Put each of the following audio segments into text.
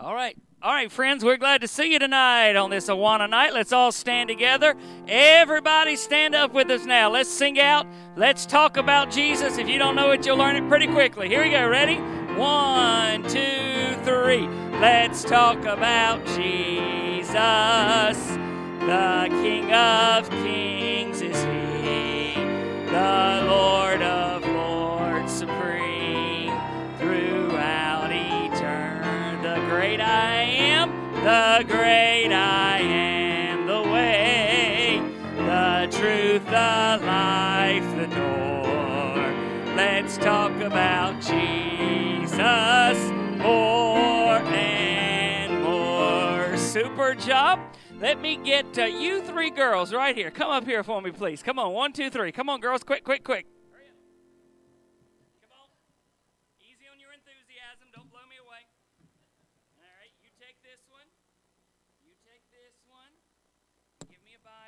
All right. All right, friends, we're glad to see you tonight on this Awana night. Let's all stand together. Everybody stand up with us now. Let's sing out. Let's talk about Jesus. If you don't know it, you'll learn it pretty quickly. Here we go. Ready? One, two, three. Let's talk about Jesus. The King of Kings is He, the Lord the great I am, the way, the truth, the life, the door. Let's talk about Jesus more and more. Super job. Let me get uh, you three girls right here. Come up here for me, please. Come on, one, two, three. Come on, girls, quick, quick, quick. Hurry up. Come on. Easy on your enthusiasm. Don't blow me away. All right, you take this one. You take this one. Give me a Bible so she can hold the Bible. You have your Bible with us? Grab yours. You got yours? Grab it real quick. Just told you to bring that.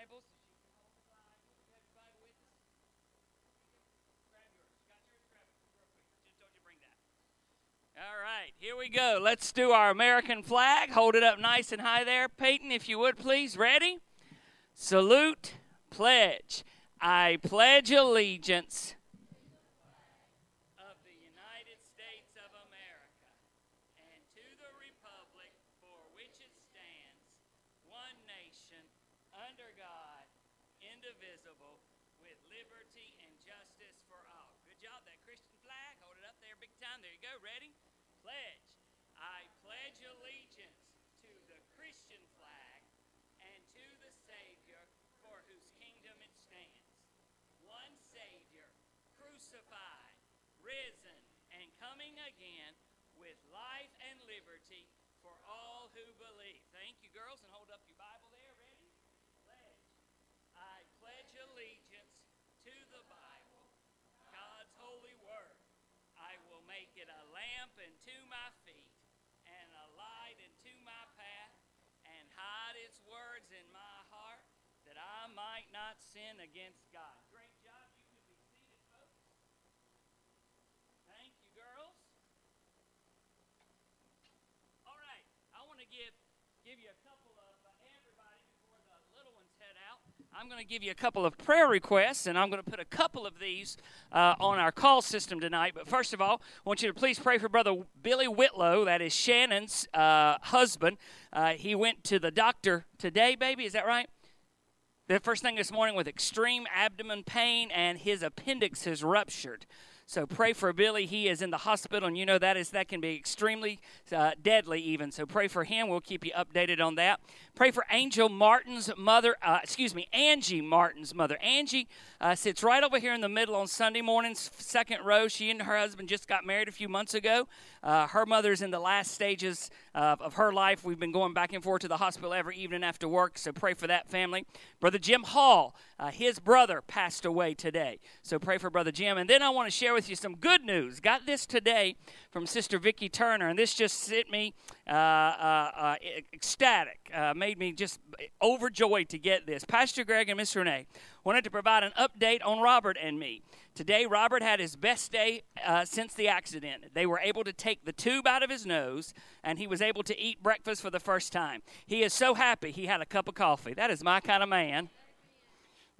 All right, here we go. Let's do our American flag. Hold it up nice and high there. Peyton, if you would please. Ready? Salute, pledge. I pledge allegiance of the United States of America and to the republic for which it stands, one nation, under God, indivisible, with liberty and justice for all. Good job, that Christian flag. Hold it up there big time. There you go. Ready? Pledge. I pledge allegiance to the Christian flag and to the Savior for whose kingdom it stands. One Savior, crucified, risen, and coming again with life and liberty for all who believe. Thank you, girls, and hold up your Bible there. Ready? Pledge. I pledge allegiance to the Bible, God's holy word. I will make it a lamp unto my feet and a light unto my path, and hide its words in my heart that I might sin against God. Great job. You can be seated, folks. Thank you, girls. All right, I want to give give you a couple of uh, everybody before the little ones head out. I'm going to give you a couple of prayer requests, and I'm going to put a couple of these uh, on our call system tonight. But first of all, I want you to please pray for Brother Billy Whitlow. That is Shannon's uh, husband. Uh, he went to the doctor today, baby. Is that right? The first thing this morning with extreme abdomen pain, and his appendix has ruptured. So pray for Billy. He is in the hospital, and you know that is that can be extremely uh, deadly, even. So pray for him. We'll keep you updated on that. Pray for Angel Martin's mother. Uh, excuse me, Angie Martin's mother. Angie uh, sits right over here in the middle on Sunday mornings, second row. She and her husband just got married a few months ago. Uh, her mother's in the last stages of, of her life. We've been going back and forth to the hospital every evening after work. So pray for that family. Brother Jim Hall, uh, his brother passed away today. So pray for Brother Jim. And then I want to share with you some good news. Got this today from Sister Vicki Turner, and this just sent me uh, uh, uh, ecstatic, uh, made me just overjoyed to get this. Pastor Greg and Miss Renee wanted to provide an update on Robert and me. Today, Robert had his best day uh, since the accident. They were able to take the tube out of his nose, and he was able to eat breakfast for the first time. He is so happy he had a cup of coffee. That is my kind of man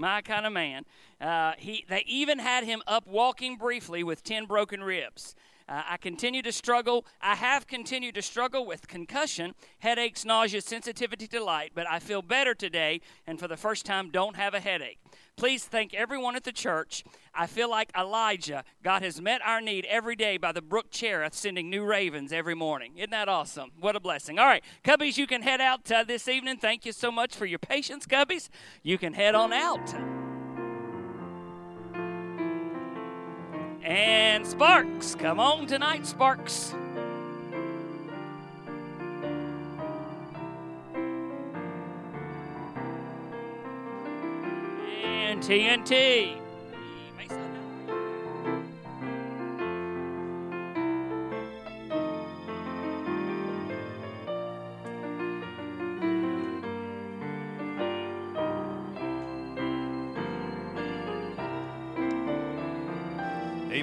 my kind of man. Uh, he, they even had him up walking briefly with 10 broken ribs. Uh, I continue to struggle. I have continued to struggle with concussion, headaches, nausea, sensitivity to light, but I feel better today and for the first time don't have a headache. Please thank everyone at the church. I feel like Elijah. God has met our need every day by the brook Cherith, sending new ravens every morning. Isn't that awesome? What a blessing. All right, Cubbies, you can head out uh, this evening. Thank you so much for your patience, Cubbies. You can head on out. And Sparks, come on tonight, Sparks. And TNT.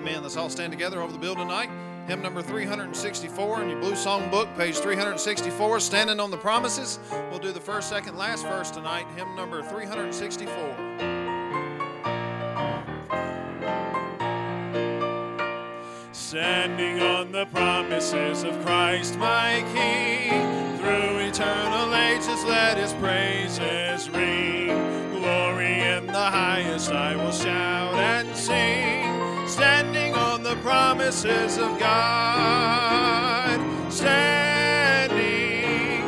Amen. Let's all stand together over the building tonight. hymn number 364 in your blue song book, page 364, Standing on the Promises. We'll do the first, second, last verse tonight, hymn number 364. Standing on the promises of Christ my King, through eternal ages let his praises ring. Glory in the highest I will shout and sing standing on the promises of God. Standing,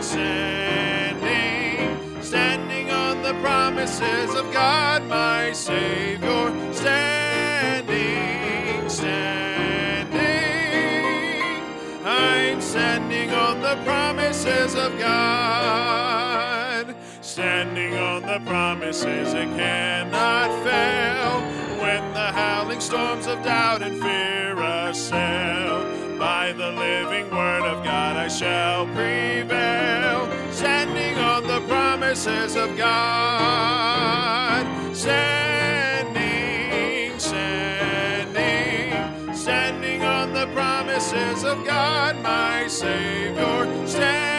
standing, standing on the promises of God, my Savior. Standing, standing, I'm standing on the promises of God. Standing on the promises that cannot fail the storms of doubt and fear assail. By the living word of God I shall prevail, standing on the promises of God. Standing, standing, standing on the promises of God, my Savior. Standing,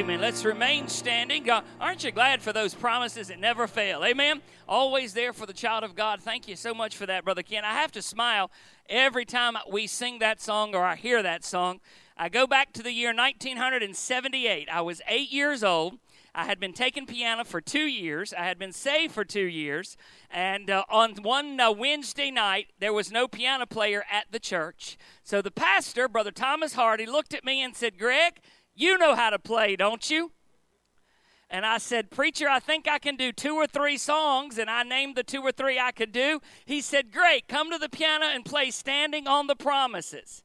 Amen. Let's remain standing. God, aren't you glad for those promises that never fail? Amen. Always there for the child of God. Thank you so much for that, Brother Ken. I have to smile every time we sing that song or I hear that song. I go back to the year 1978. I was eight years old. I had been taking piano for two years. I had been saved for two years. And uh, on one uh, Wednesday night, there was no piano player at the church. So the pastor, Brother Thomas Hardy, looked at me and said, Greg, you know how to play, don't you? And I said, Preacher, I think I can do two or three songs. And I named the two or three I could do. He said, Great, come to the piano and play Standing on the Promises.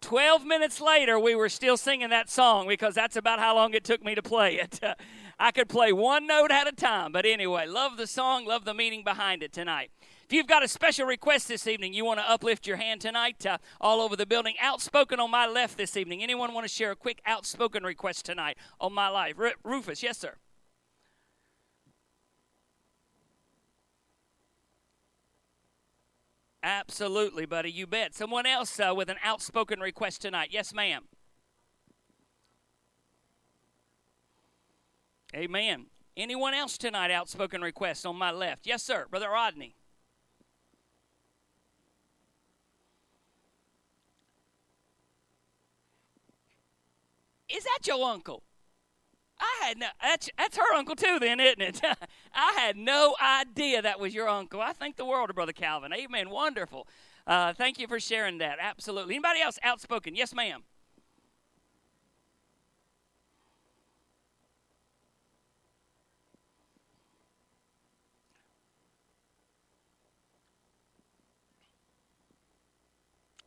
12 minutes later, we were still singing that song because that's about how long it took me to play it. I could play one note at a time. But anyway, love the song, love the meaning behind it tonight. If you've got a special request this evening, you want to uplift your hand tonight uh, all over the building. Outspoken on my left this evening. Anyone want to share a quick outspoken request tonight on my life? R- Rufus, yes, sir. Absolutely, buddy. You bet. Someone else uh, with an outspoken request tonight. Yes, ma'am. Amen. Anyone else tonight outspoken request on my left? Yes, sir. Brother Rodney. Is that your uncle? I had no, that's, that's her uncle too, then, isn't it? I had no idea that was your uncle. I thank the world of Brother Calvin. Amen. Wonderful. Uh, thank you for sharing that. Absolutely. Anybody else outspoken? Yes, ma'am.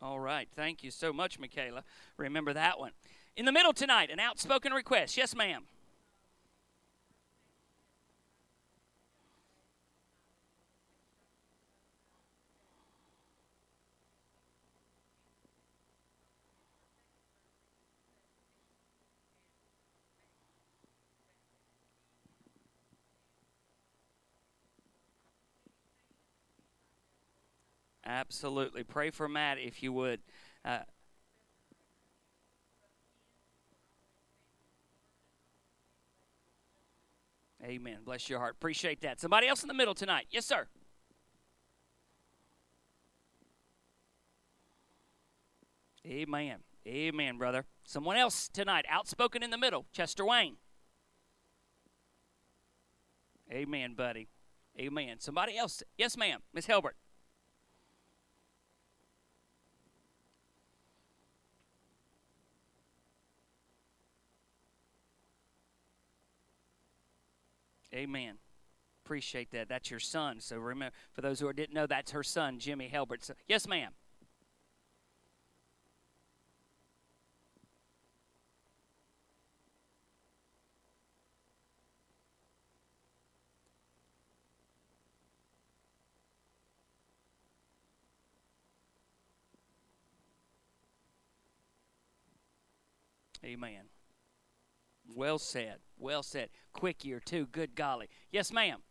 All right. Thank you so much, Michaela. Remember that one. In the middle tonight, an outspoken request. Yes, ma'am. Absolutely. Pray for Matt if you would. Uh, amen. Bless your heart. Appreciate that. Somebody else in the middle tonight. Yes, sir. Amen. Amen, brother. Someone else tonight, outspoken in the middle. Chester Wayne. Amen, buddy. Amen. Somebody else. Yes, ma'am. Miss Helbert. Amen. Appreciate that. That's your son. So remember, for those who didn't know, that's her son, Jimmy Helbert. So, yes, ma'am. Amen. Well said. Well said. Quick year, too. Good golly. Yes, ma'am.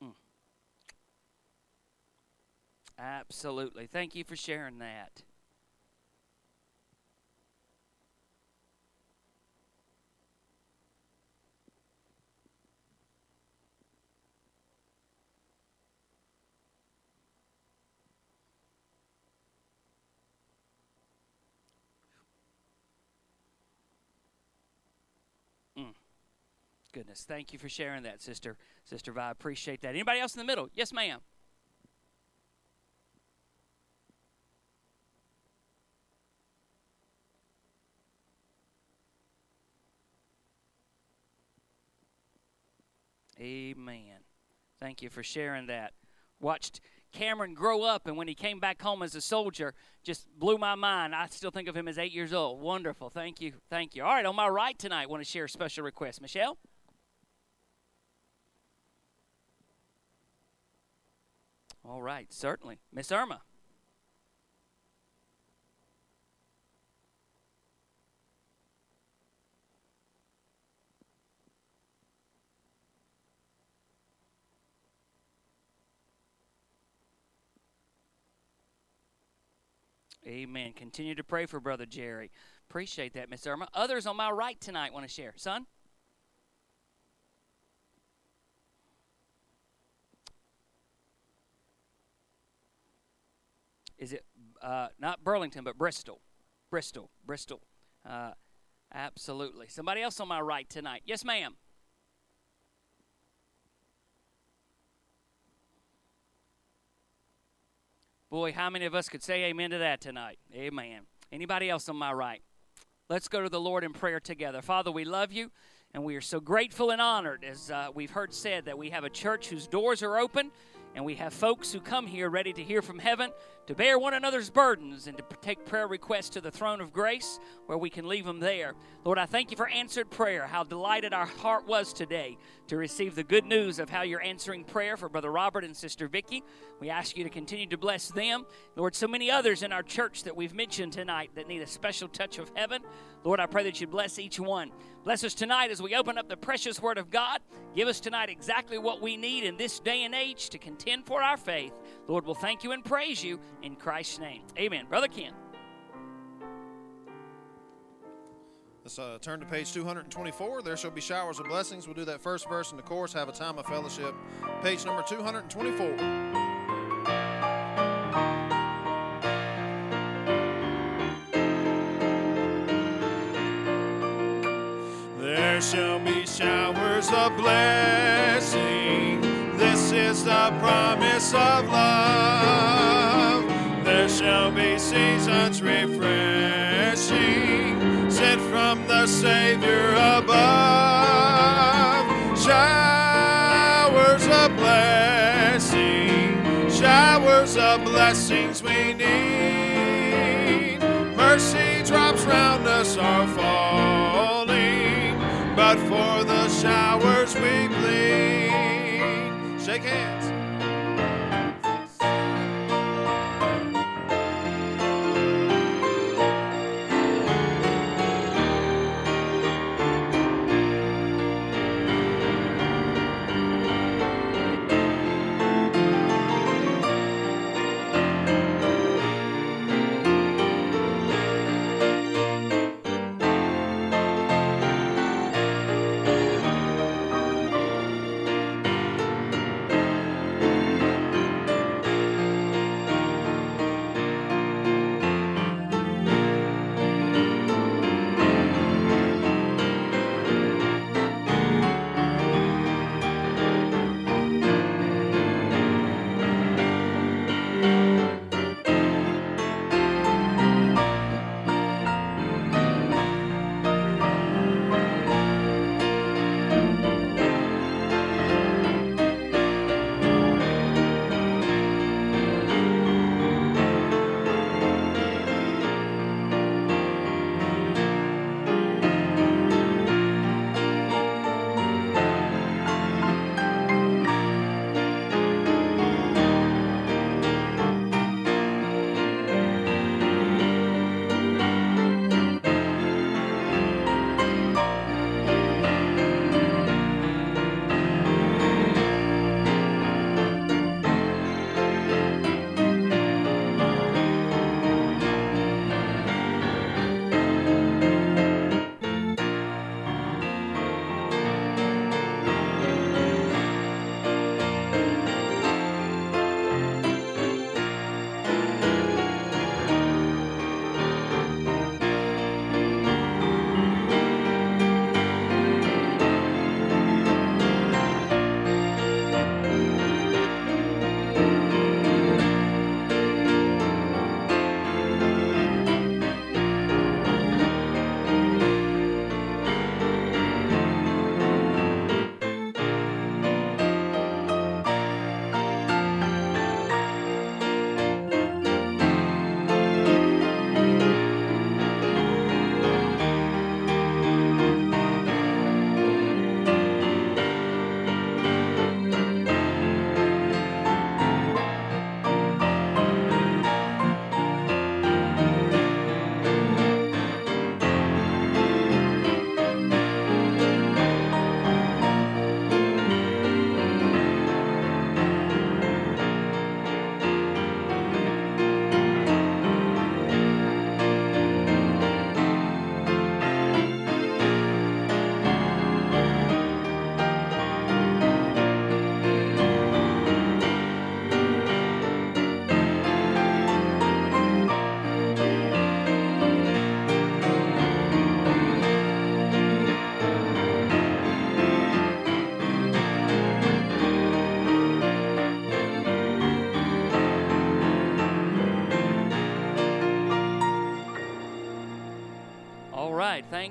Hmm. Absolutely. Thank you for sharing that. Goodness, thank you for sharing that, sister. Sister Vi, appreciate that. Anybody else in the middle? Yes, ma'am. Amen. Thank you for sharing that. Watched Cameron grow up, and when he came back home as a soldier, just blew my mind. I still think of him as eight years old. Wonderful. Thank you. Thank you. All right, on my right tonight, want to share a special request. Michelle? All right, certainly. Miss Irma. Amen. Continue to pray for Brother Jerry. Appreciate that, Miss Irma. Others on my right tonight want to share. Son? Is it uh, not Burlington, but Bristol? Bristol, Bristol. Uh, absolutely. Somebody else on my right tonight. Yes, ma'am. Boy, how many of us could say amen to that tonight? Amen. Anybody else on my right? Let's go to the Lord in prayer together. Father, we love you. And we are so grateful and honored, as uh, we've heard said, that we have a church whose doors are open and we have folks who come here ready to hear from heaven, to bear one another's burdens, and to take prayer requests to the throne of grace where we can leave them there. Lord, I thank you for answered prayer. How delighted our heart was today to receive the good news of how you're answering prayer for Brother Robert and Sister Vicky. We ask you to continue to bless them. Lord, so many others in our church that we've mentioned tonight that need a special touch of heaven. Lord, I pray that you bless each one. Bless us tonight as we open up the precious Word of God. Give us tonight exactly what we need in this day and age to contend for our faith. Lord, we'll thank you and praise you in Christ's name. Amen. Brother Ken. Let's uh, turn to page 224. There shall be showers of blessings. We'll do that first verse in the course, have a time of fellowship. Page number 224. Shall be showers of blessing. This is the promise of love. There shall be seasons refreshing, sent from the Savior above. Showers of blessing, showers of blessings we need. Mercy drops round us are falling but for the showers we bleed. Shake hands.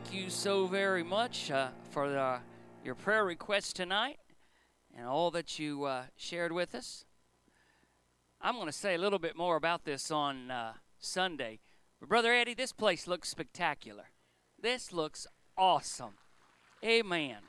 Thank you so very much uh, for the, your prayer requests tonight and all that you uh, shared with us. I'm going to say a little bit more about this on uh, Sunday. But Brother Eddie, this place looks spectacular. This looks awesome. Amen.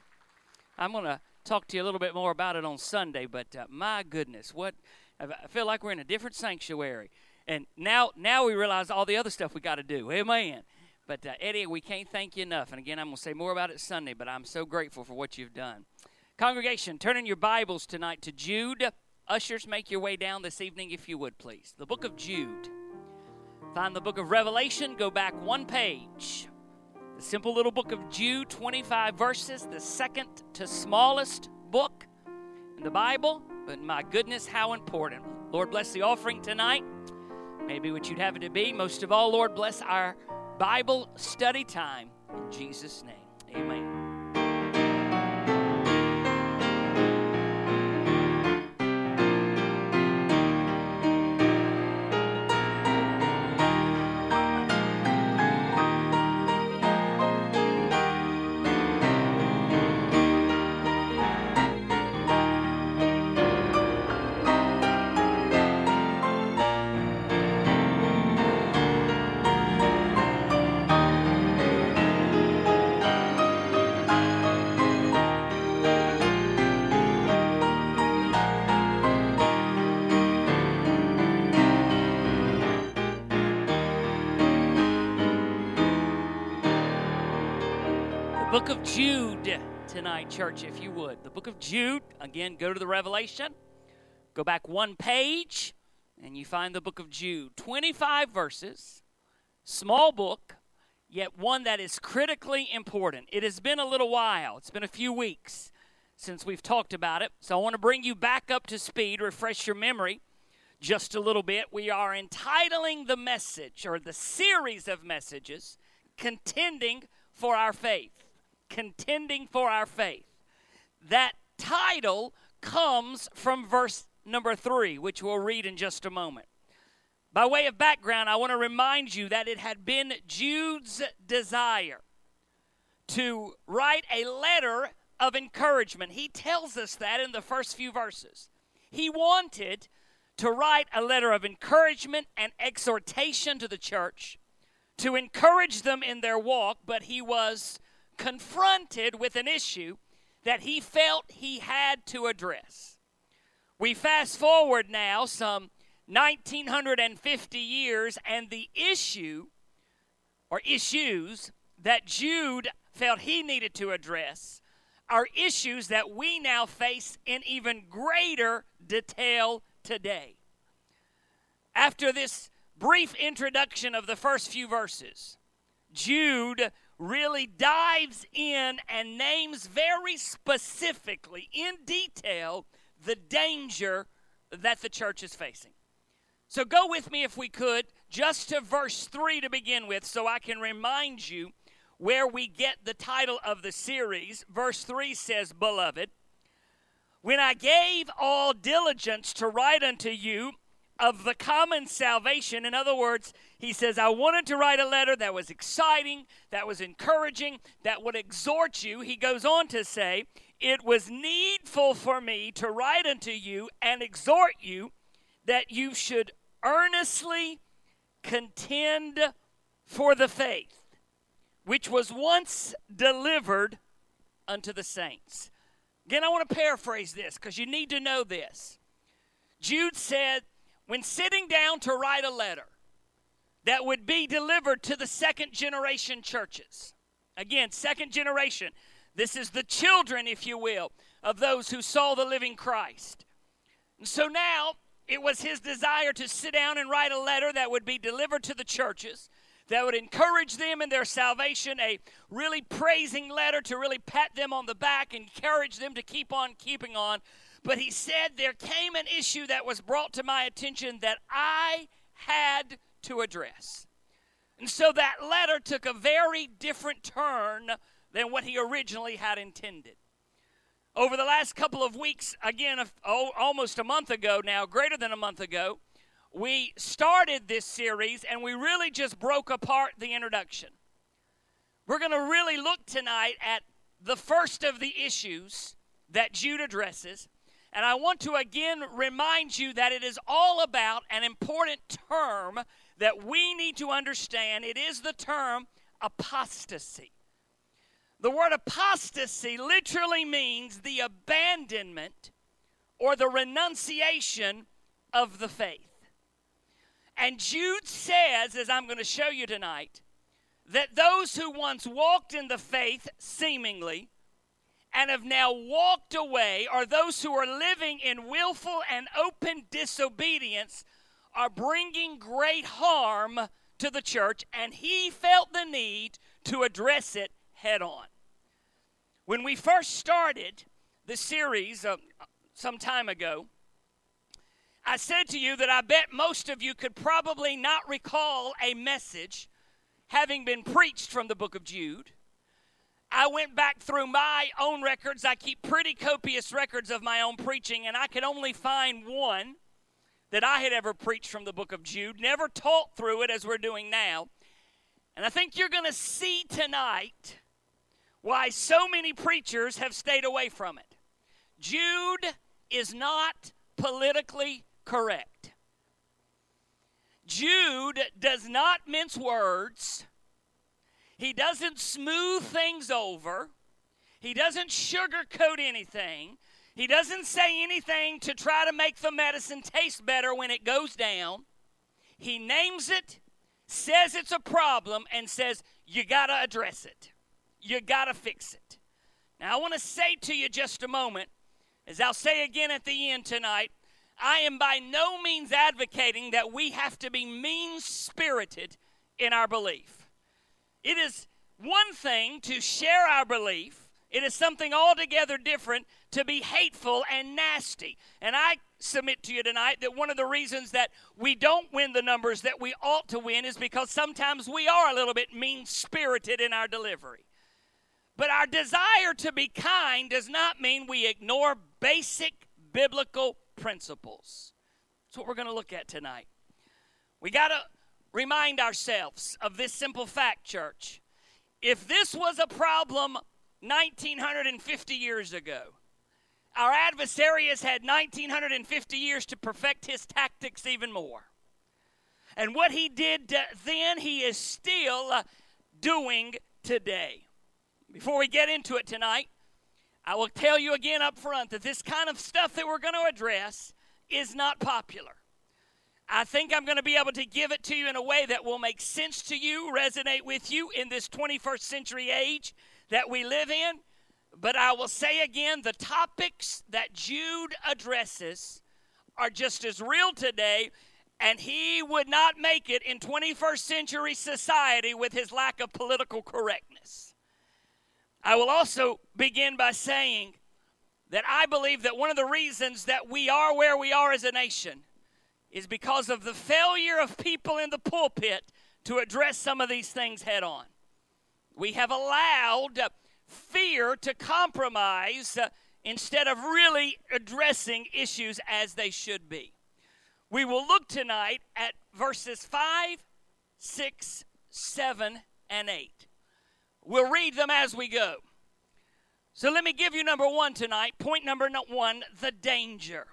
I'm going to talk to you a little bit more about it on Sunday, but uh, my goodness, what I feel like we're in a different sanctuary. And now now we realize all the other stuff we got to do. Amen. But uh, Eddie, we can't thank you enough. And again, I'm going to say more about it Sunday, but I'm so grateful for what you've done. Congregation, turn in your Bibles tonight to Jude. Ushers, make your way down this evening if you would, please. The book of Jude. Find the book of Revelation, go back one page. The simple little book of Jude, 25 verses, the second to smallest book in the Bible. But my goodness, how important. Lord, bless the offering tonight. Maybe what you'd have it to be. Most of all, Lord, bless our Bible study time. In Jesus' name, amen. Church, if you would. The book of Jude, again, go to the Revelation, go back one page, and you find the book of Jude. 25 verses, small book, yet one that is critically important. It has been a little while, it's been a few weeks since we've talked about it, so I want to bring you back up to speed, refresh your memory just a little bit. We are entitling the message, or the series of messages, Contending for Our Faith contending for our faith. That title comes from verse number three, which we'll read in just a moment. By way of background, I want to remind you that it had been Jude's desire to write a letter of encouragement. He tells us that in the first few verses. He wanted to write a letter of encouragement and exhortation to the church, to encourage them in their walk, but he was confronted with an issue that he felt he had to address. We fast forward now some 1950 years, and the issue or issues that Jude felt he needed to address are issues that we now face in even greater detail today. After this brief introduction of the first few verses, Jude really dives in and names very specifically, in detail, the danger that the church is facing. So go with me, if we could, just to verse 3 to begin with, so I can remind you where we get the title of the series. Verse 3 says, Beloved, when I gave all diligence to write unto you of the common salvation. In other words, he says, I wanted to write a letter that was exciting, that was encouraging, that would exhort you. He goes on to say, It was needful for me to write unto you and exhort you that you should earnestly contend for the faith which was once delivered unto the saints. Again, I want to paraphrase this because you need to know this. Jude said, when sitting down to write a letter that would be delivered to the second generation churches. Again, second generation. This is the children, if you will, of those who saw the living Christ. And so now it was his desire to sit down and write a letter that would be delivered to the churches, that would encourage them in their salvation, a really praising letter to really pat them on the back, encourage them to keep on keeping on, but he said there came an issue that was brought to my attention that I had to address. And so that letter took a very different turn than what he originally had intended. Over the last couple of weeks, again, almost a month ago now, greater than a month ago, we started this series and we really just broke apart the introduction. We're going to really look tonight at the first of the issues that Jude addresses. And I want to again remind you that it is all about an important term that we need to understand. It is the term apostasy. The word apostasy literally means the abandonment or the renunciation of the faith. And Jude says, as I'm going to show you tonight, that those who once walked in the faith, seemingly, and have now walked away, or those who are living in willful and open disobedience, are bringing great harm to the church, and he felt the need to address it head on. When we first started the series uh, some time ago, I said to you that I bet most of you could probably not recall a message having been preached from the book of Jude. I went back through my own records. I keep pretty copious records of my own preaching, and I could only find one that I had ever preached from the book of Jude, never taught through it as we're doing now. And I think you're going to see tonight why so many preachers have stayed away from it. Jude is not politically correct. Jude does not mince words. He doesn't smooth things over. He doesn't sugarcoat anything. He doesn't say anything to try to make the medicine taste better when it goes down. He names it, says it's a problem, and says, You got to address it. You got to fix it. Now, I want to say to you just a moment, as I'll say again at the end tonight, I am by no means advocating that we have to be mean spirited in our belief. It is one thing to share our belief, it is something altogether different to be hateful and nasty. And I submit to you tonight that one of the reasons that we don't win the numbers that we ought to win is because sometimes we are a little bit mean spirited in our delivery. But our desire to be kind does not mean we ignore basic biblical principles. That's what we're going to look at tonight. We got to remind ourselves of this simple fact, church. If this was a problem 1950 years ago, our adversary has had 1950 years to perfect his tactics even more. And what he did then, he is still uh, doing today. Before we get into it tonight, I will tell you again up front that this kind of stuff that we're going to address is not popular. I think I'm going to be able to give it to you in a way that will make sense to you, resonate with you in this 21st century age that we live in. But I will say again the topics that Jude addresses are just as real today, and he would not make it in 21st century society with his lack of political correctness. I will also begin by saying that I believe that one of the reasons that we are where we are as a nation is because of the failure of people in the pulpit to address some of these things head on. We have allowed fear to compromise uh, instead of really addressing issues as they should be. We will look tonight at verses 5, 6, 7, and 8. We'll read them as we go. So let me give you number one tonight. Point number one the danger.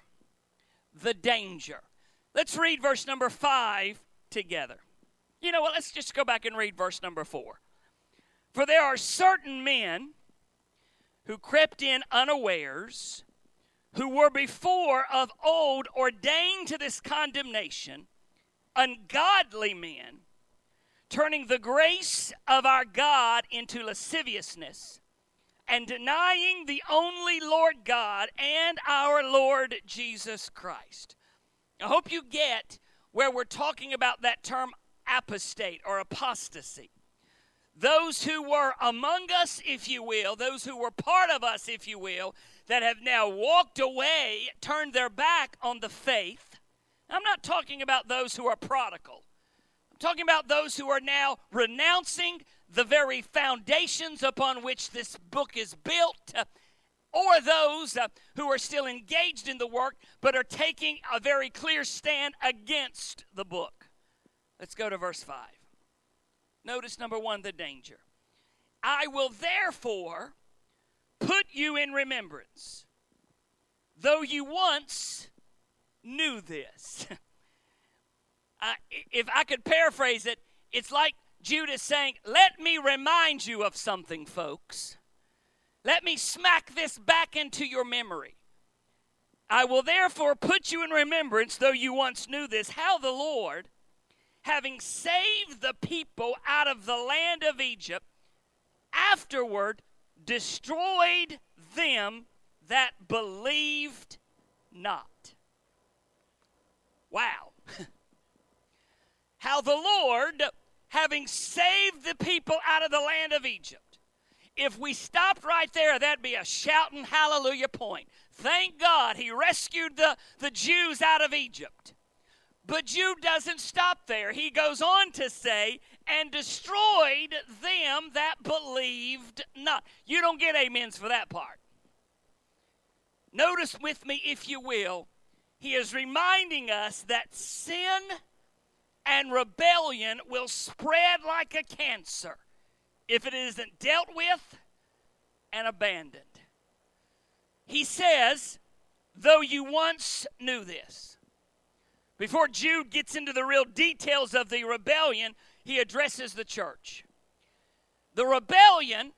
The danger. Let's read verse number five together. You know what? Let's just go back and read verse number four. For there are certain men who crept in unawares, who were before of old ordained to this condemnation, ungodly men turning the grace of our God into lasciviousness, and denying the only Lord God and our Lord Jesus Christ. I hope you get where we're talking about that term apostate or apostasy. Those who were among us, if you will, those who were part of us, if you will, that have now walked away, turned their back on the faith. I'm not talking about those who are prodigal I'm talking about those who are now renouncing the very foundations upon which this book is built, or those uh, who are still engaged in the work but are taking a very clear stand against the book. Let's go to verse 5. Notice number one the danger. I will therefore put you in remembrance, though you once knew this. uh, if I could paraphrase it, it's like Jude's saying, Let me remind you of something, folks. Let me smack this back into your memory. I will therefore put you in remembrance, though you once knew this, how the Lord, having saved the people out of the land of Egypt, afterward destroyed them that believed not. Wow. how the Lord, having saved the people out of the land of Egypt, if we stopped right there, that'd be a shouting hallelujah point. Thank God he rescued the, the Jews out of Egypt. But Jude doesn't stop there. He goes on to say, and destroyed them that believed not. You don't get amens for that part. Notice with me, if you will, he is reminding us that sin and rebellion will spread like a cancer if it isn't dealt with and abandoned. He says, though you once knew this. Before Jude gets into the real details of the rebellion, he addresses the church. The rebellion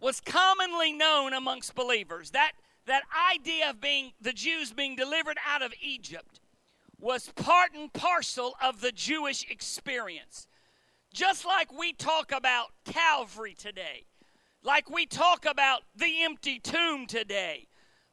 was commonly known amongst believers. That, that idea of being the Jews being delivered out of Egypt was part and parcel of the Jewish experience. Just like we talk about Calvary today, like we talk about the empty tomb today,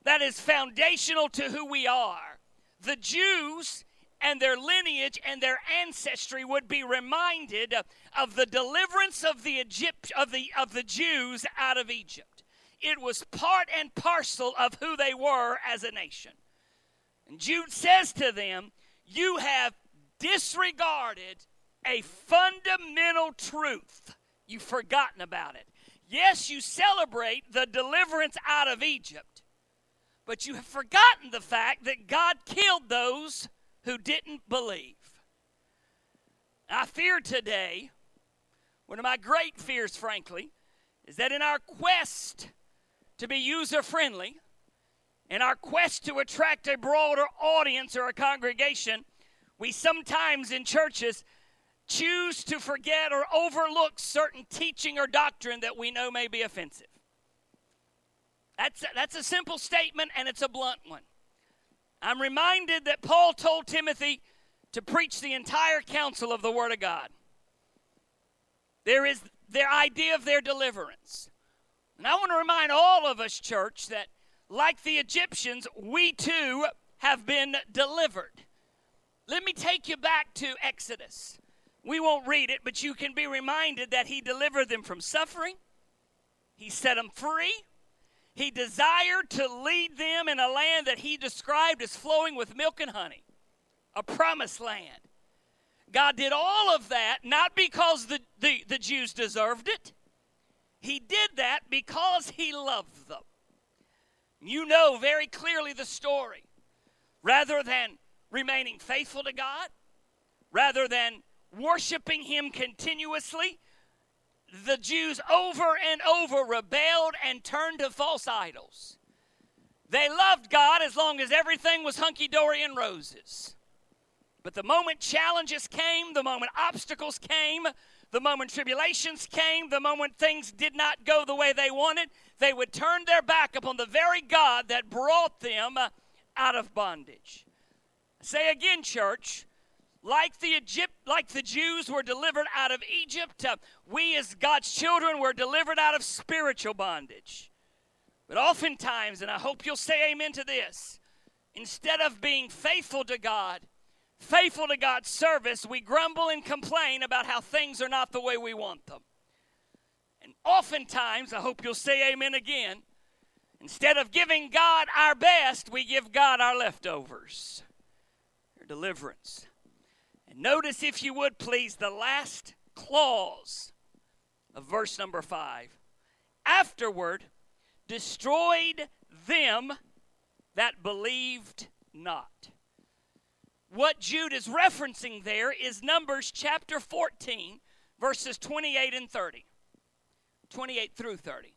that is foundational to who we are. The Jews and their lineage and their ancestry would be reminded of the deliverance of the Egypt of the of the Jews out of Egypt. It was part and parcel of who they were as a nation. And Jude says to them, "You have disregarded a fundamental truth. You've forgotten about it. Yes, you celebrate the deliverance out of Egypt, but you have forgotten the fact that God killed those who didn't believe. I fear today, one of my great fears, frankly, is that in our quest to be user friendly, in our quest to attract a broader audience or a congregation, we sometimes in churches choose to forget or overlook certain teaching or doctrine that we know may be offensive. That's a, that's a simple statement and it's a blunt one. I'm reminded that Paul told Timothy to preach the entire counsel of the Word of God. There is their idea of their deliverance. And I want to remind all of us, church, that like the Egyptians, we too have been delivered. Let me take you back to Exodus. We won't read it, but you can be reminded that he delivered them from suffering, he set them free. He desired to lead them in a land that he described as flowing with milk and honey, a promised land. God did all of that not because the, the, the Jews deserved it, He did that because He loved them. You know very clearly the story. Rather than remaining faithful to God, rather than worshiping him continuously, the Jews over and over rebelled and turned to false idols. They loved God as long as everything was hunky dory and roses. But the moment challenges came, the moment obstacles came, the moment tribulations came, the moment things did not go the way they wanted, they would turn their back upon the very God that brought them out of bondage. Say again, church, like the Egypt, like the Jews were delivered out of Egypt, uh, we as God's children were delivered out of spiritual bondage. But oftentimes, and I hope you'll say amen to this, instead of being faithful to God, faithful to God's service, we grumble and complain about how things are not the way we want them. And oftentimes, I hope you'll say amen again, instead of giving God our best, we give God our leftovers. Your deliverance. Notice, if you would please, the last clause of verse number five. Afterward, destroyed them that believed not. What Jude is referencing there is Numbers chapter 14, verses 28 and 30. 28 through 30.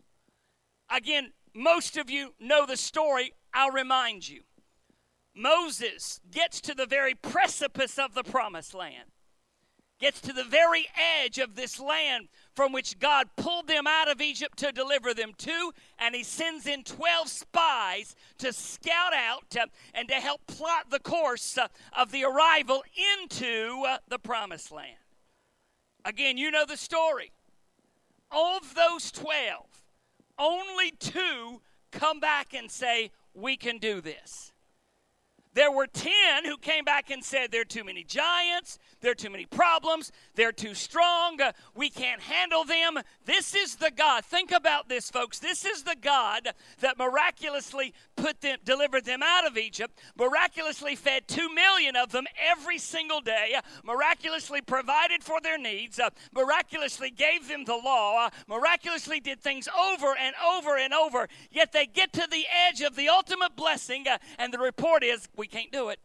Again, most of you know the story. I'll remind you. Moses gets to the very precipice of the promised land, gets to the very edge of this land from which God pulled them out of Egypt to deliver them to, and he sends in 12 spies to scout out uh, and to help plot the course uh, of the arrival into uh, the promised land. Again, you know the story. Of those 12, only two come back and say, We can do this. There were 10 who came back and said, There are too many giants, there are too many problems, they're too strong, uh, we can't handle them. This is the God. Think about this, folks. This is the God that miraculously put them, delivered them out of Egypt, miraculously fed 2 million of them every single day, uh, miraculously provided for their needs, uh, miraculously gave them the law, miraculously did things over and over and over. Yet they get to the edge of the ultimate blessing, and the report is, we can't do it.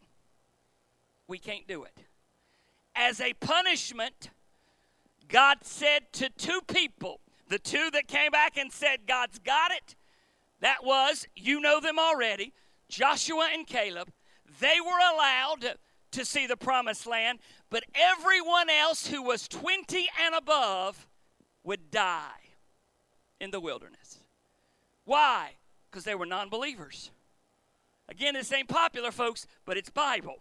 We can't do it. As a punishment, God said to two people, the two that came back and said, God's got it, that was, you know them already, Joshua and Caleb. They were allowed to see the promised land, but everyone else who was 20 and above would die in the wilderness. Why? Because they were non believers. Again, this ain't popular, folks, but it's Bible.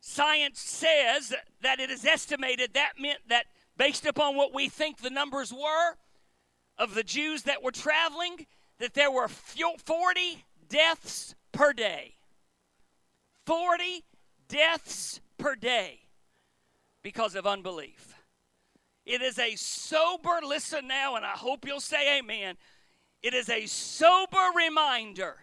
Science says that it is estimated that meant that based upon what we think the numbers were of the Jews that were traveling, that there were 40 deaths per day. 40 deaths per day because of unbelief. It is a sober, listen now, and I hope you'll say amen. It is a sober reminder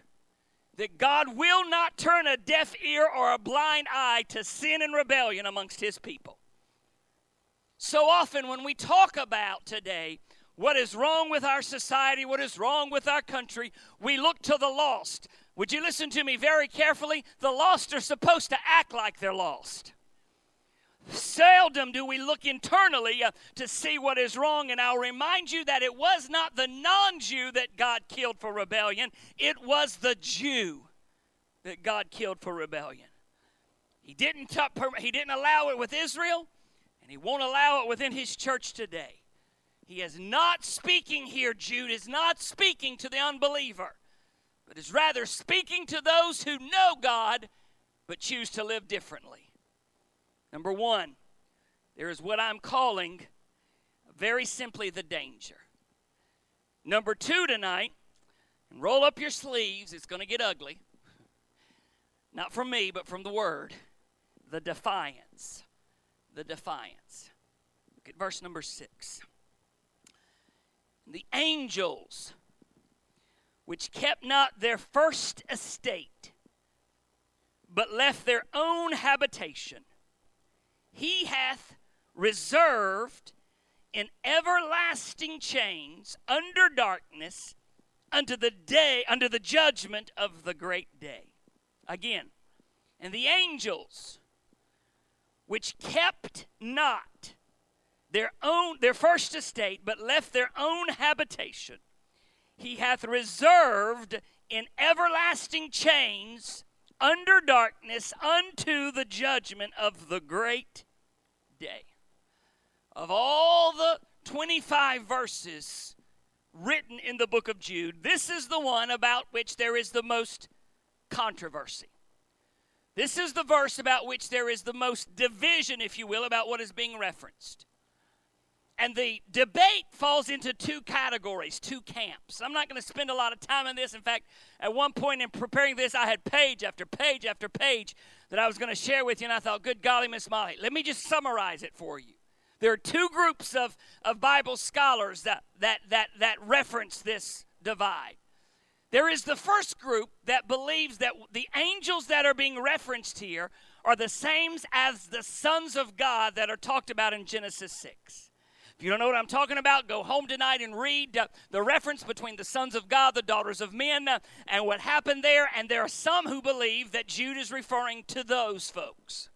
that God will not turn a deaf ear or a blind eye to sin and rebellion amongst his people. So often, when we talk about today what is wrong with our society, what is wrong with our country, we look to the lost. Would you listen to me very carefully? The lost are supposed to act like they're lost. Seldom do we look internally uh, to see what is wrong, and I'll remind you that it was not the non Jew that God killed for rebellion, it was the Jew that God killed for rebellion. He didn't, t- he didn't allow it with Israel, and He won't allow it within His church today. He is not speaking here, Jude is not speaking to the unbeliever, but is rather speaking to those who know God but choose to live differently. Number one, there is what I'm calling very simply the danger. Number two tonight, and roll up your sleeves, it's going to get ugly. Not from me, but from the word. The defiance. The defiance. Look at verse number six. The angels which kept not their first estate, but left their own habitation he hath reserved in everlasting chains under darkness unto the day under the judgment of the great day. Again and the angels which kept not their own their first estate but left their own habitation he hath reserved in everlasting chains under darkness unto the judgment of the great day. Of all the 25 verses written in the book of Jude, this is the one about which there is the most controversy. This is the verse about which there is the most division, if you will, about what is being referenced. And the debate falls into two categories, two camps. I'm not going to spend a lot of time on this. In fact, at one point in preparing this, I had page after page after page that I was going to share with you, and I thought, good golly, Miss Molly, let me just summarize it for you. There are two groups of, of Bible scholars that, that, that, that reference this divide. There is the first group that believes that the angels that are being referenced here are the same as the sons of God that are talked about in Genesis 6. If you don't know what I'm talking about, go home tonight and read uh, the reference between the sons of God, the daughters of men, uh, and what happened there. And there are some who believe that Jude is referring to those folks.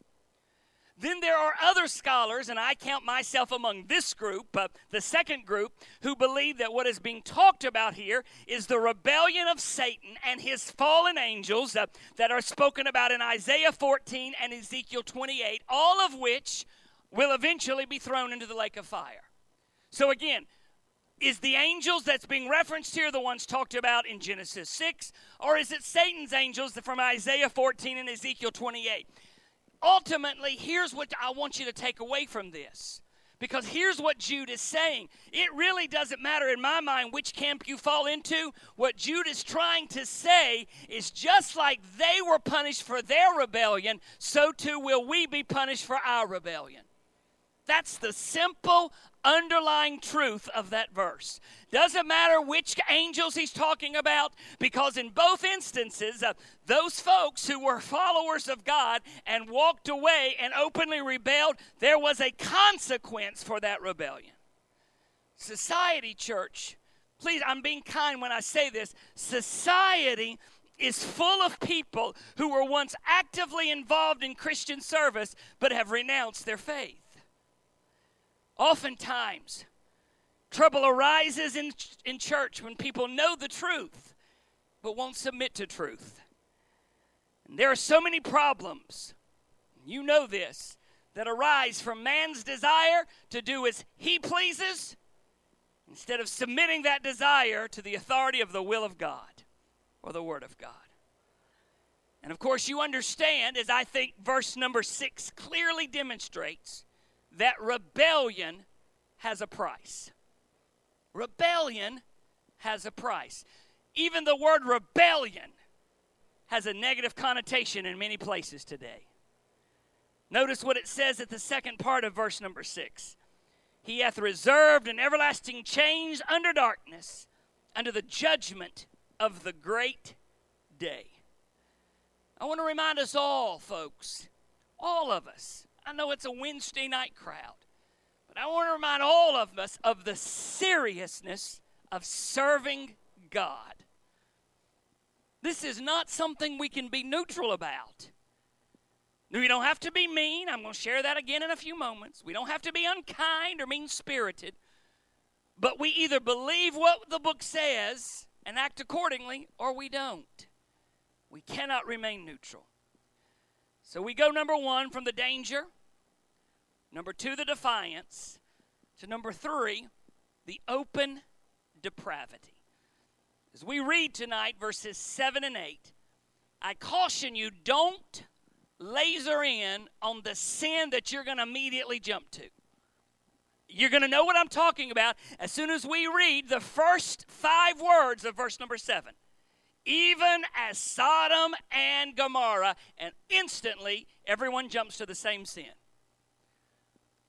Then there are other scholars, and I count myself among this group, uh, the second group, who believe that what is being talked about here is the rebellion of Satan and his fallen angels uh, that are spoken about in Isaiah 14 and Ezekiel 28, all of which will eventually be thrown into the lake of fire. So again, is the angels that's being referenced here the ones talked about in Genesis 6, or is it Satan's angels from Isaiah 14 and Ezekiel 28? ultimately, here's what I want you to take away from this. Because here's what Jude is saying. It really doesn't matter in my mind which camp you fall into. What Jude is trying to say is just like they were punished for their rebellion, so too will we be punished for our rebellion. That's the simple underlying truth of that verse. Doesn't matter which angels he's talking about, because in both instances, uh, those folks who were followers of God and walked away and openly rebelled, there was a consequence for that rebellion. Society, church, please, I'm being kind when I say this. Society is full of people who were once actively involved in Christian service but have renounced their faith. Oftentimes, trouble arises in, in church when people know the truth but won't submit to truth. And there are so many problems, you know this, that arise from man's desire to do as he pleases instead of submitting that desire to the authority of the will of God or the Word of God. And of course, you understand, as I think verse number six clearly demonstrates, that rebellion has a price. Rebellion has a price. Even the word rebellion has a negative connotation in many places today. Notice what it says at the second part of verse number six He hath reserved an everlasting change under darkness, under the judgment of the great day. I want to remind us all, folks, all of us, I know it's a Wednesday night crowd, but I want to remind all of us of the seriousness of serving God. This is not something we can be neutral about. We don't have to be mean. I'm going to share that again in a few moments. We don't have to be unkind or mean spirited. But we either believe what the book says and act accordingly, or we don't. We cannot remain neutral. So we go number one from the danger, number two, the defiance, to number three, the open depravity. As we read tonight, verses 7 and 8, I caution you don't laser in on the sin that you're going to immediately jump to. You're going to know what I'm talking about as soon as we read the first five words of verse number 7 even as Sodom and Gomorrah, and instantly everyone jumps to the same sin.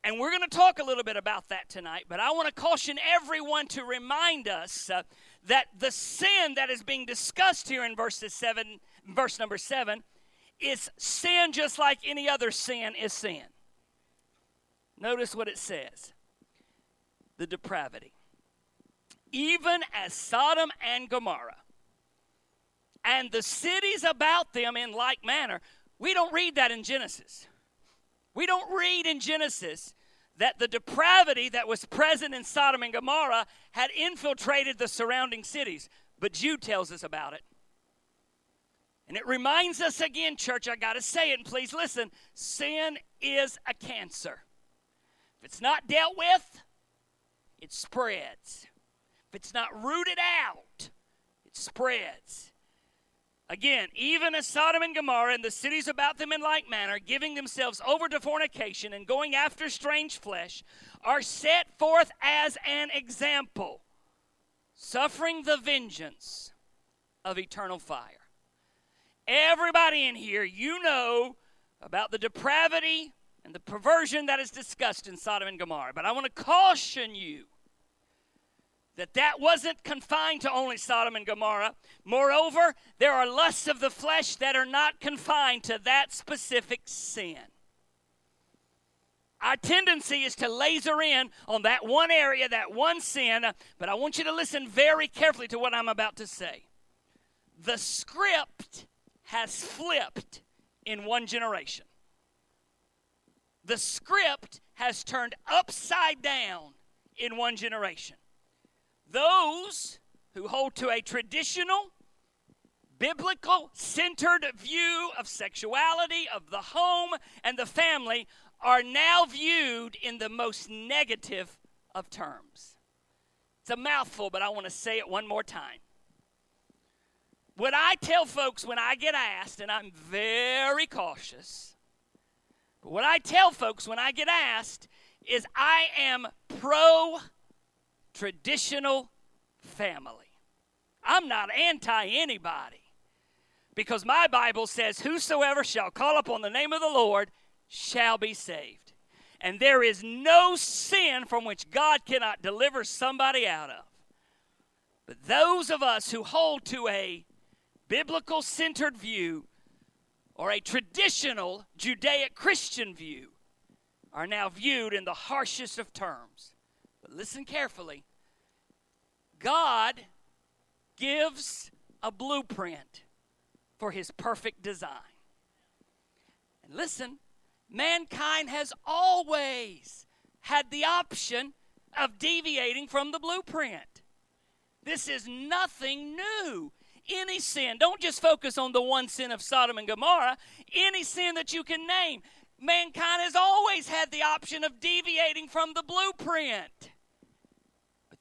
And we're going to talk a little bit about that tonight, but I want to caution everyone to remind us uh, that the sin that is being discussed here in verses 7 verse number 7 is sin just like any other sin is sin. Notice what it says. The depravity. Even as Sodom and Gomorrah and the cities about them in like manner. We don't read that in Genesis. We don't read in Genesis that the depravity that was present in Sodom and Gomorrah had infiltrated the surrounding cities. But Jude tells us about it. And it reminds us again, church, I got to say it, and please listen sin is a cancer. If it's not dealt with, it spreads. If it's not rooted out, it spreads. Again, even as Sodom and Gomorrah and the cities about them in like manner, giving themselves over to fornication and going after strange flesh, are set forth as an example, suffering the vengeance of eternal fire. Everybody in here, you know about the depravity and the perversion that is discussed in Sodom and Gomorrah. But I want to caution you that that wasn't confined to only Sodom and Gomorrah. Moreover, there are lusts of the flesh that are not confined to that specific sin. Our tendency is to laser in on that one area, that one sin, but I want you to listen very carefully to what I'm about to say. The script has flipped in one generation. the script has turned upside down in one generation. Those who hold to a traditional, biblical centered view of sexuality, of the home, and the family are now viewed in the most negative of terms. It's a mouthful, but I want to say it one more time. What I tell folks when I get asked, and I'm very cautious, but what I tell folks when I get asked is I am pro traditional family. I'm not anti anybody because my Bible says, Whosoever shall call upon the name of the Lord shall be saved. And there is no sin from which God cannot deliver somebody out of. But those of us who hold to a biblical centered view or a traditional Judaic Christian view are now viewed in the harshest of terms. Listen carefully God gives a blueprint for his perfect design. And listen, mankind has always had the option of deviating from the blueprint. This is nothing new. Any sin, don't just focus on the one sin of Sodom and Gomorrah, any sin that you can name. Mankind has always had the option of deviating from the blueprint.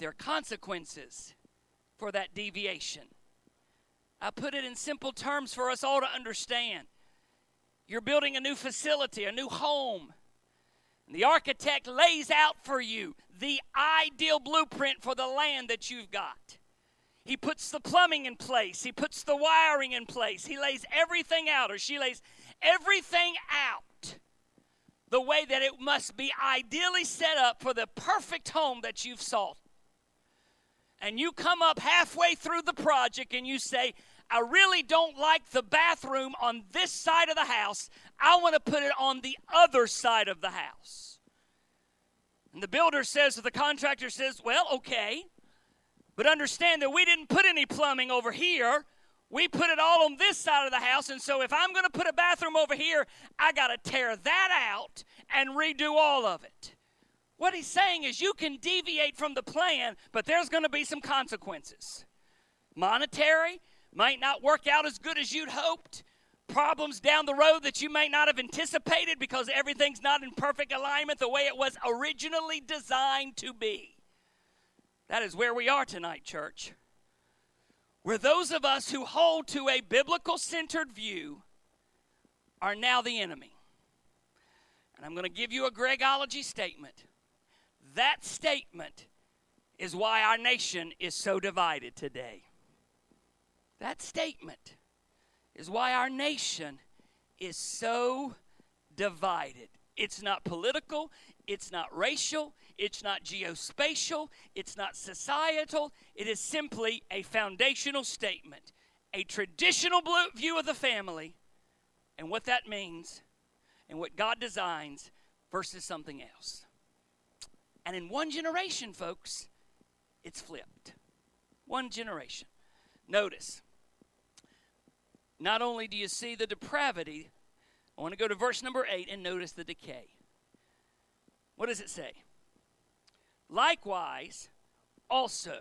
There are consequences for that deviation. I put it in simple terms for us all to understand. You're building a new facility, a new home. And the architect lays out for you the ideal blueprint for the land that you've got. He puts the plumbing in place, he puts the wiring in place, he lays everything out, or she lays everything out the way that it must be ideally set up for the perfect home that you've sought. And you come up halfway through the project and you say, I really don't like the bathroom on this side of the house. I want to put it on the other side of the house. And the builder says, or the contractor says, Well, okay, but understand that we didn't put any plumbing over here. We put it all on this side of the house. And so if I'm going to put a bathroom over here, I got to tear that out and redo all of it. What he's saying is you can deviate from the plan, but there's going to be some consequences. Monetary, might not work out as good as you'd hoped, problems down the road that you may not have anticipated because everything's not in perfect alignment the way it was originally designed to be. That is where we are tonight, church. Where those of us who hold to a biblical centered view are now the enemy. And I'm going to give you a Gregology statement. That statement is why our nation is so divided today. That statement is why our nation is so divided. It's not political, it's not racial, it's not geospatial, it's not societal. It is simply a foundational statement, a traditional view of the family and what that means and what God designs versus something else. And in one generation, folks, it's flipped. One generation. Notice, not only do you see the depravity, I want to go to verse number 8 and notice the decay. What does it say? Likewise, also.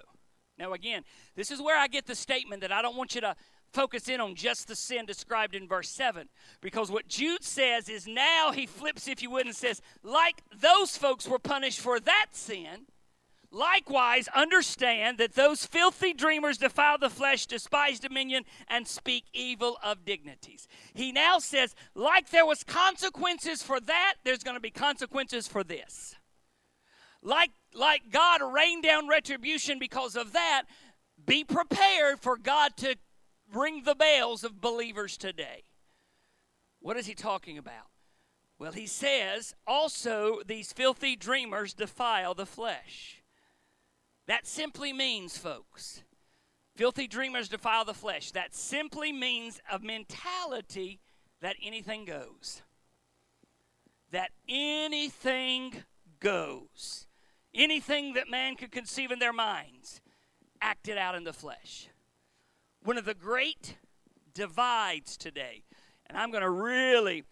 Now, again, this is where I get the statement that I don't want you to focus in on just the sin described in verse 7. Because what Jude says is now he flips, if you would, and says, like those folks were punished for that sin Likewise, understand that those filthy dreamers defile the flesh, despise dominion, and speak evil of dignities. He now says, like there was consequences for that, there's going to be consequences for this. Like, like God rained down retribution because of that, be prepared for God to ring the bells of believers today. What is he talking about? Well, he says, also, these filthy dreamers defile the flesh. That simply means, folks, filthy dreamers defile the flesh. That simply means a mentality that anything goes. That anything goes. Anything that man could conceive in their minds, acted out in the flesh. One of the great divides today, and I'm going to really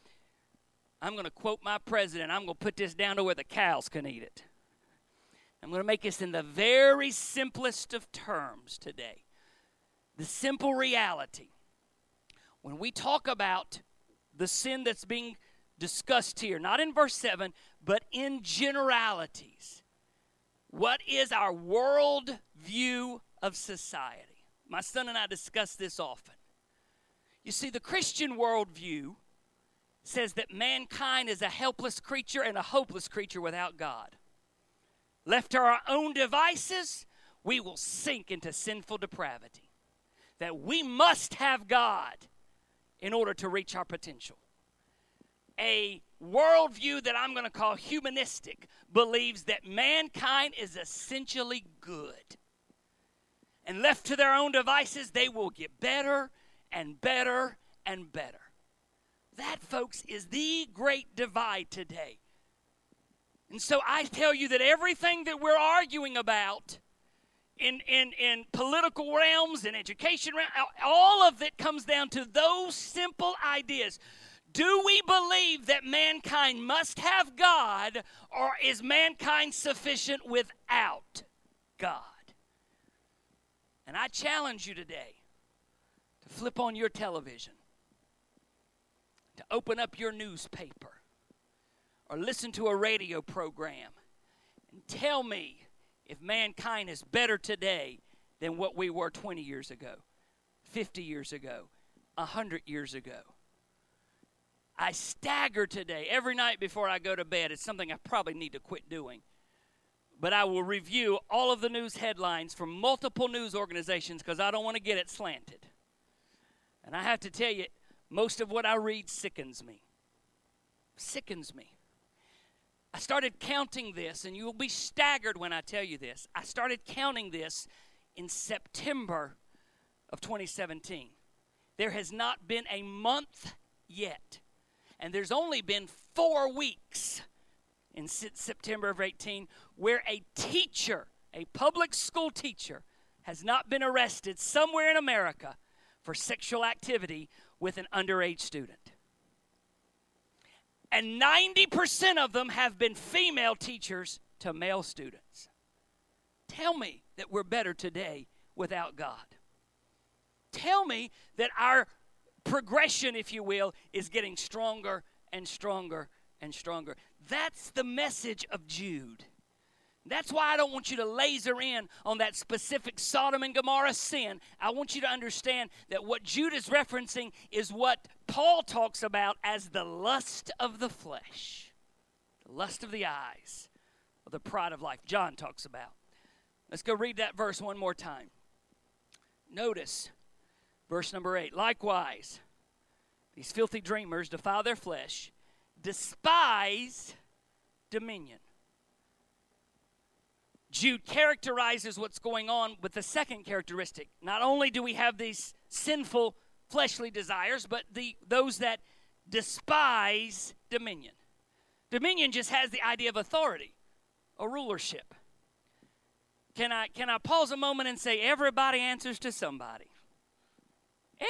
I'm going to quote my president. I'm going to put this down to where the cows can eat it. I'm going to make this in the very simplest of terms today. The simple reality. When we talk about the sin that's being discussed here, not in verse 7, but in generalities, what is our world view of society? My son and I discuss this often. You see, the Christian worldview says that mankind is a helpless creature and a hopeless creature without God. Left to our own devices, we will sink into sinful depravity. That we must have God in order to reach our potential. A worldview that I'm going to call humanistic believes that mankind is essentially good. And left to their own devices, they will get better and better and better. That, folks, is the great divide today. And so I tell you that everything that we're arguing about in, in, in political realms and education realms, all of it comes down to those simple ideas. Do we believe that mankind must have God, or is mankind sufficient without God? And I challenge you today to flip on your television, to open up your newspaper, or listen to a radio program and tell me if mankind is better today than what we were 20 years ago, 50 years ago, 100 years ago. I stagger today. Every night before I go to bed, it's something I probably need to quit doing. But I will review all of the news headlines from multiple news organizations because I don't want to get it slanted. And I have to tell you, most of what I read sickens me. Sickens me. I started counting this, and you will be staggered when I tell you this. I started counting this in September of 2017. There has not been a month yet, and there's only been four weeks in September of 18 where a teacher, a public school teacher, has not been arrested somewhere in America for sexual activity with an underage student. And 90% of them have been female teachers to male students. Tell me that we're better today without God. Tell me that our progression, if you will, is getting stronger and stronger and stronger. That's the message of Jude. That's why I don't want you to laser in on that specific Sodom and Gomorrah sin. I want you to understand that what Jude is referencing is what Paul talks about as the lust of the flesh, the lust of the eyes, or the pride of life. John talks about. Let's go read that verse one more time. Notice verse number eight. Likewise, these filthy dreamers defile their flesh, despise dominion Jude characterizes what's going on with the second characteristic. Not only do we have these sinful fleshly desires, but the those that despise dominion. Dominion just has the idea of authority, a rulership. Can I can I pause a moment and say everybody answers to somebody?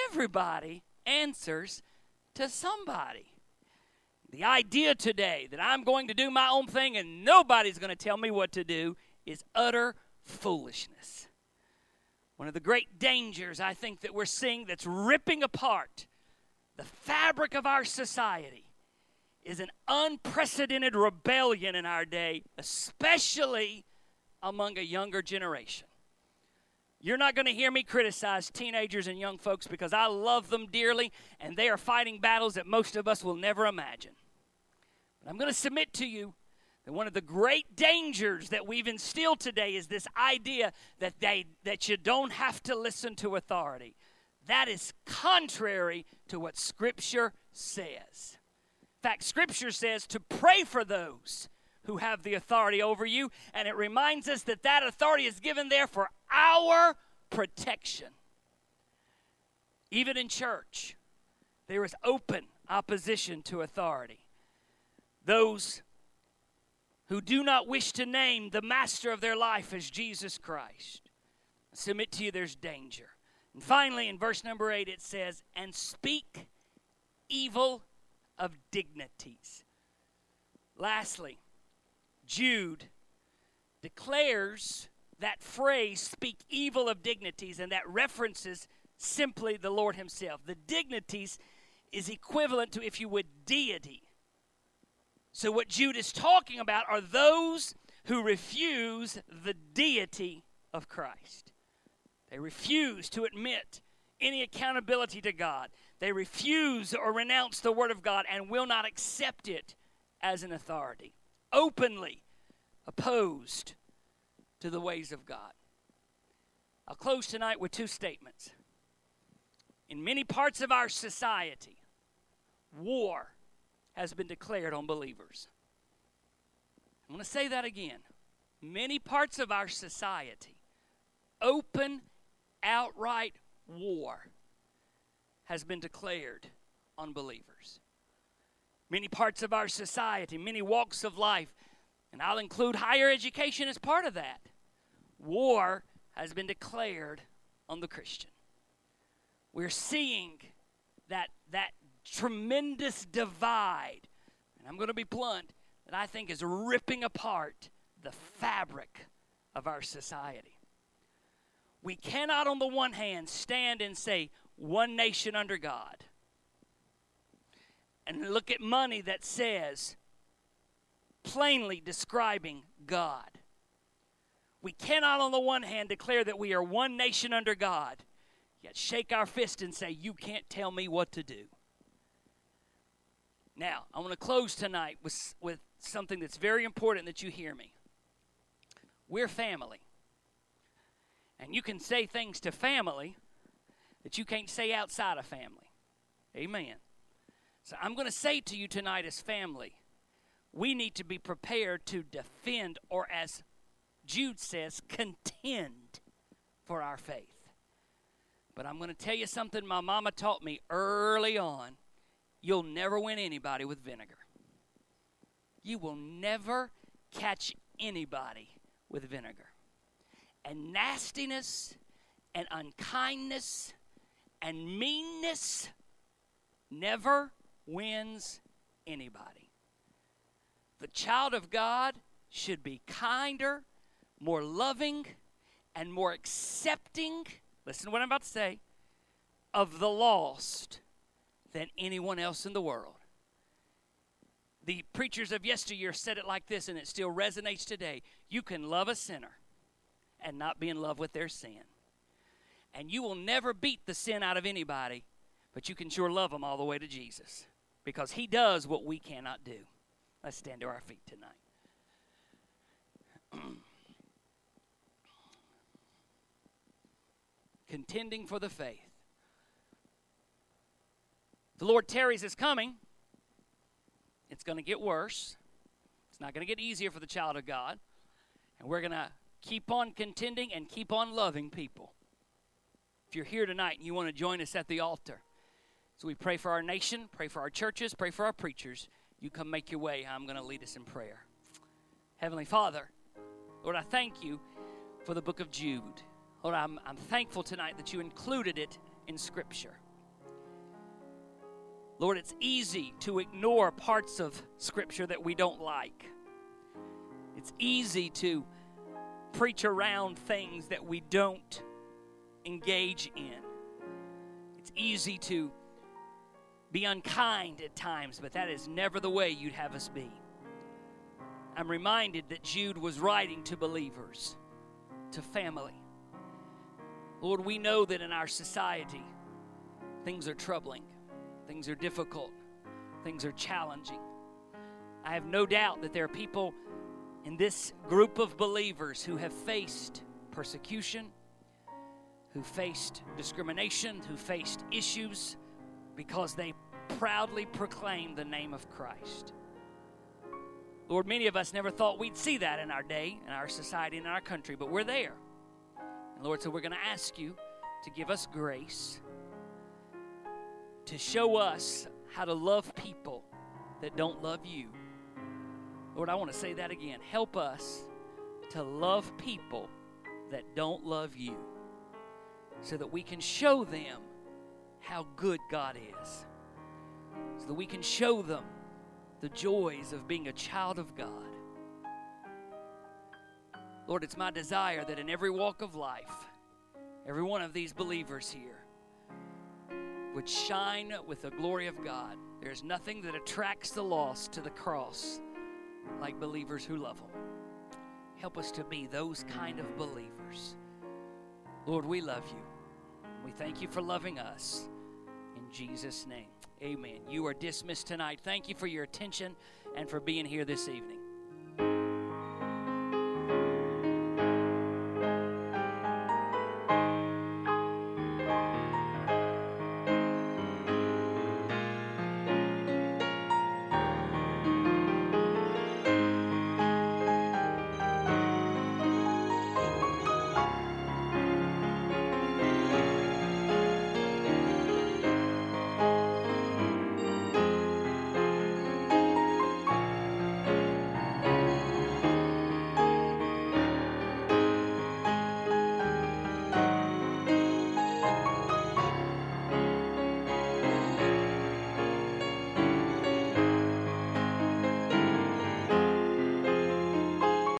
Everybody answers to somebody. The idea today that I'm going to do my own thing and nobody's going to tell me what to do is utter foolishness. One of the great dangers I think that we're seeing that's ripping apart the fabric of our society is an unprecedented rebellion in our day, especially among a younger generation. You're not going to hear me criticize teenagers and young folks because I love them dearly and they are fighting battles that most of us will never imagine. I'm going to submit to you that one of the great dangers that we've instilled today is this idea that they that you don't have to listen to authority. That is contrary to what scripture says. In fact, scripture says to pray for those who have the authority over you, and it reminds us that that authority is given there for our protection. Even in church, there is open opposition to authority. Those who do not wish to name the master of their life as Jesus Christ. I submit to you there's danger. And finally, in verse number 8, it says, And speak evil of dignities. Lastly, Jude declares that phrase, speak evil of dignities, and that references simply the Lord Himself. The dignities is equivalent to, if you would, deity. So, what Jude is talking about are those who refuse the deity of Christ. They refuse to admit any accountability to God. They refuse or renounce the Word of God and will not accept it as an authority. Openly opposed to the ways of God. I'll close tonight with two statements. In many parts of our society, war has been declared on believers. I'm going to say that again. Many parts of our society, open, outright war has been declared on believers. Many parts of our society, many walks of life, and I'll include higher education as part of that. War has been declared on the Christian. We're seeing that, that tremendous divide, and I'm going to be blunt, that I think is ripping apart the fabric of our society. We cannot, on the one hand, stand and say, one nation under God, and look at money that says, plainly describing God. We cannot, on the one hand, declare that we are one nation under God, yet shake our fist and say, You can't tell me what to do. Now, I want to close tonight with, with something that's very important that you hear me. We're family. And you can say things to family that you can't say outside of family. Amen. So I'm going to say to you tonight as family, we need to be prepared to defend, or as Jude says, contend for our faith. But I'm going to tell you something my mama taught me early on. You'll never win anybody with vinegar. You will never catch anybody with vinegar. And nastiness and unkindness and meanness never wins anybody. The child of God should be kinder, more loving, and more accepting. Listen to what I'm about to say of the lost than anyone else in the world. The preachers of yesteryear said it like this, and it still resonates today. You can love a sinner and not be in love with their sin. And you will never beat the sin out of anybody, but you can sure love them all the way to Jesus because He does what we cannot do. Let's stand to our feet tonight. Contending for the faith. The Lord tarries is coming. It's going to get worse. It's not going to get easier for the child of God. And we're going to keep on contending and keep on loving people. If you're here tonight and you want to join us at the altar, so we pray for our nation, pray for our churches, pray for our preachers. You come make your way. I'm going to lead us in prayer. Heavenly Father, Lord, I thank you for the book of Jude. Lord, I'm, I'm thankful tonight that you included it in Scripture. Lord, it's easy to ignore parts of Scripture that we don't like. It's easy to preach around things that we don't engage in. It's easy to be unkind at times, but that is never the way you'd have us be. I'm reminded that Jude was writing to believers, to family. Lord, we know that in our society, things are troubling, things are difficult, things are challenging. I have no doubt that there are people in this group of believers who have faced persecution, who faced discrimination, who faced issues because they proudly proclaim the name of Christ. Lord, many of us never thought we'd see that in our day, in our society, in our country, but we're there. And Lord, so we're going to ask you to give us grace to show us how to love people that don't love you. Lord, I want to say that again. Help us to love people that don't love you so that we can show them how good God is. so that we can show them the joys of being a child of God. Lord, it's my desire that in every walk of life, every one of these believers here would shine with the glory of God. There's nothing that attracts the lost to the cross like believers who love Him. Help us to be those kind of believers. Lord, we love you. We thank you for loving us. In Jesus' name, amen. You are dismissed tonight. Thank you for your attention and for being here this evening.